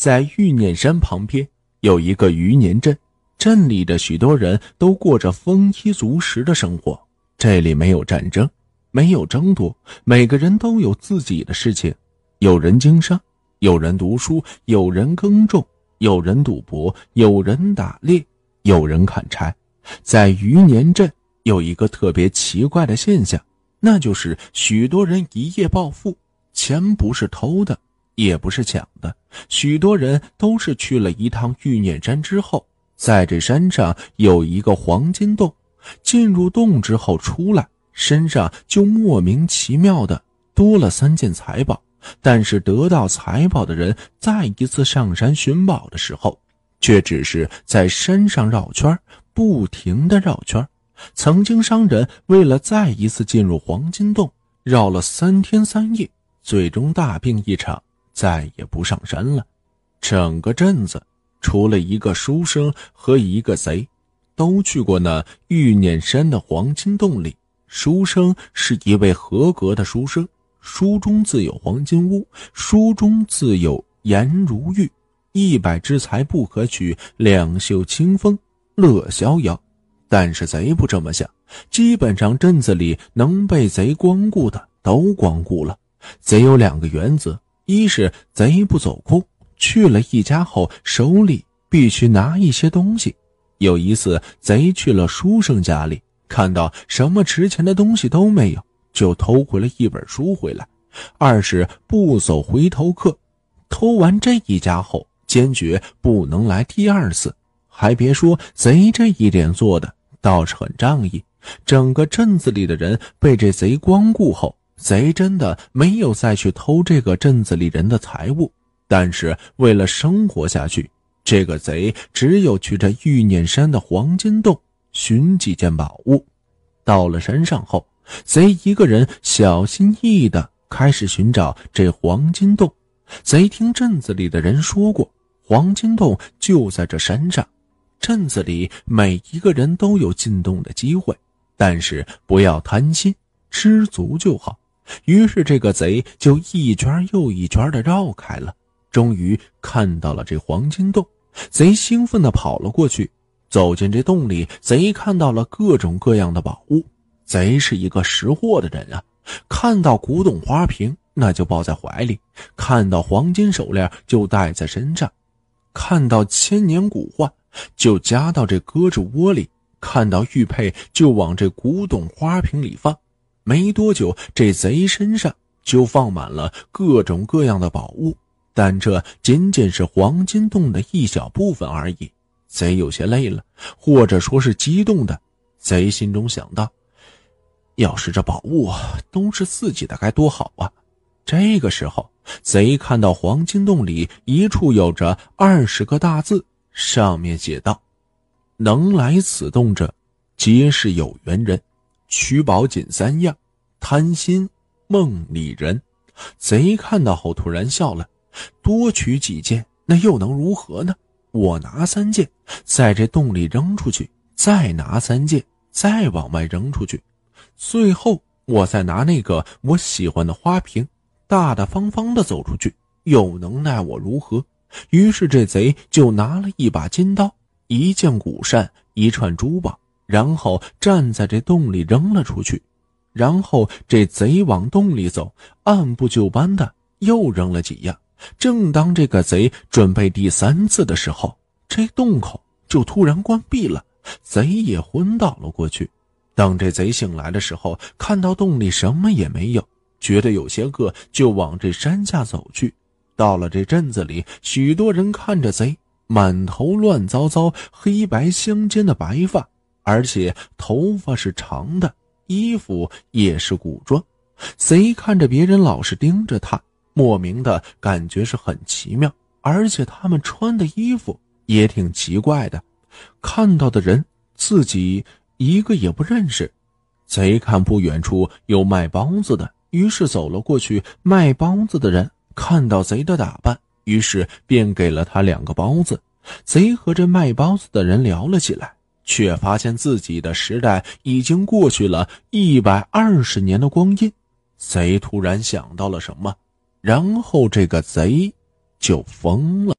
在玉念山旁边有一个余年镇，镇里的许多人都过着丰衣足食的生活。这里没有战争，没有争夺，每个人都有自己的事情。有人经商，有人读书，有人耕种，有人赌博，有人打猎，有人砍柴。在余年镇有一个特别奇怪的现象，那就是许多人一夜暴富，钱不是偷的。也不是抢的，许多人都是去了一趟玉念山之后，在这山上有一个黄金洞，进入洞之后出来，身上就莫名其妙的多了三件财宝。但是得到财宝的人再一次上山寻宝的时候，却只是在山上绕圈，不停的绕圈。曾经商人为了再一次进入黄金洞，绕了三天三夜，最终大病一场。再也不上山了。整个镇子除了一个书生和一个贼，都去过那玉念山的黄金洞里。书生是一位合格的书生，书中自有黄金屋，书中自有颜如玉。一百之财不可取，两袖清风乐逍遥。但是贼不这么想，基本上镇子里能被贼光顾的都光顾了。贼有两个原则。一是贼不走空，去了一家后手里必须拿一些东西。有一次，贼去了书生家里，看到什么值钱的东西都没有，就偷回了一本书回来。二是不走回头客，偷完这一家后，坚决不能来第二次。还别说，贼这一点做的倒是很仗义。整个镇子里的人被这贼光顾后。贼真的没有再去偷这个镇子里人的财物，但是为了生活下去，这个贼只有去这玉念山的黄金洞寻几件宝物。到了山上后，贼一个人小心翼翼的开始寻找这黄金洞。贼听镇子里的人说过，黄金洞就在这山上，镇子里每一个人都有进洞的机会，但是不要贪心，知足就好。于是，这个贼就一圈又一圈的绕开了，终于看到了这黄金洞。贼兴奋的跑了过去，走进这洞里，贼看到了各种各样的宝物。贼是一个识货的人啊，看到古董花瓶，那就抱在怀里；看到黄金手链，就戴在身上；看到千年古画，就夹到这胳肢窝里；看到玉佩，就往这古董花瓶里放。没多久，这贼身上就放满了各种各样的宝物，但这仅仅是黄金洞的一小部分而已。贼有些累了，或者说是激动的。贼心中想到：要是这宝物都是自己的，该多好啊！这个时候，贼看到黄金洞里一处有着二十个大字，上面写道：“能来此洞者，皆是有缘人。”取宝仅三样，贪心、梦里人。贼看到后突然笑了，多取几件，那又能如何呢？我拿三件，在这洞里扔出去，再拿三件，再往外扔出去，最后我再拿那个我喜欢的花瓶，大大方方的走出去，又能奈我如何？于是这贼就拿了一把金刀，一件古扇，一串珠宝。然后站在这洞里扔了出去，然后这贼往洞里走，按部就班的又扔了几样。正当这个贼准备第三次的时候，这洞口就突然关闭了，贼也昏倒了过去。等这贼醒来的时候，看到洞里什么也没有，觉得有些饿，就往这山下走去。到了这镇子里，许多人看着贼，满头乱糟糟、黑白相间的白发。而且头发是长的，衣服也是古装。贼看着别人老是盯着他，莫名的感觉是很奇妙。而且他们穿的衣服也挺奇怪的，看到的人自己一个也不认识。贼看不远处有卖包子的，于是走了过去。卖包子的人看到贼的打扮，于是便给了他两个包子。贼和这卖包子的人聊了起来。却发现自己的时代已经过去了一百二十年的光阴，贼突然想到了什么，然后这个贼就疯了。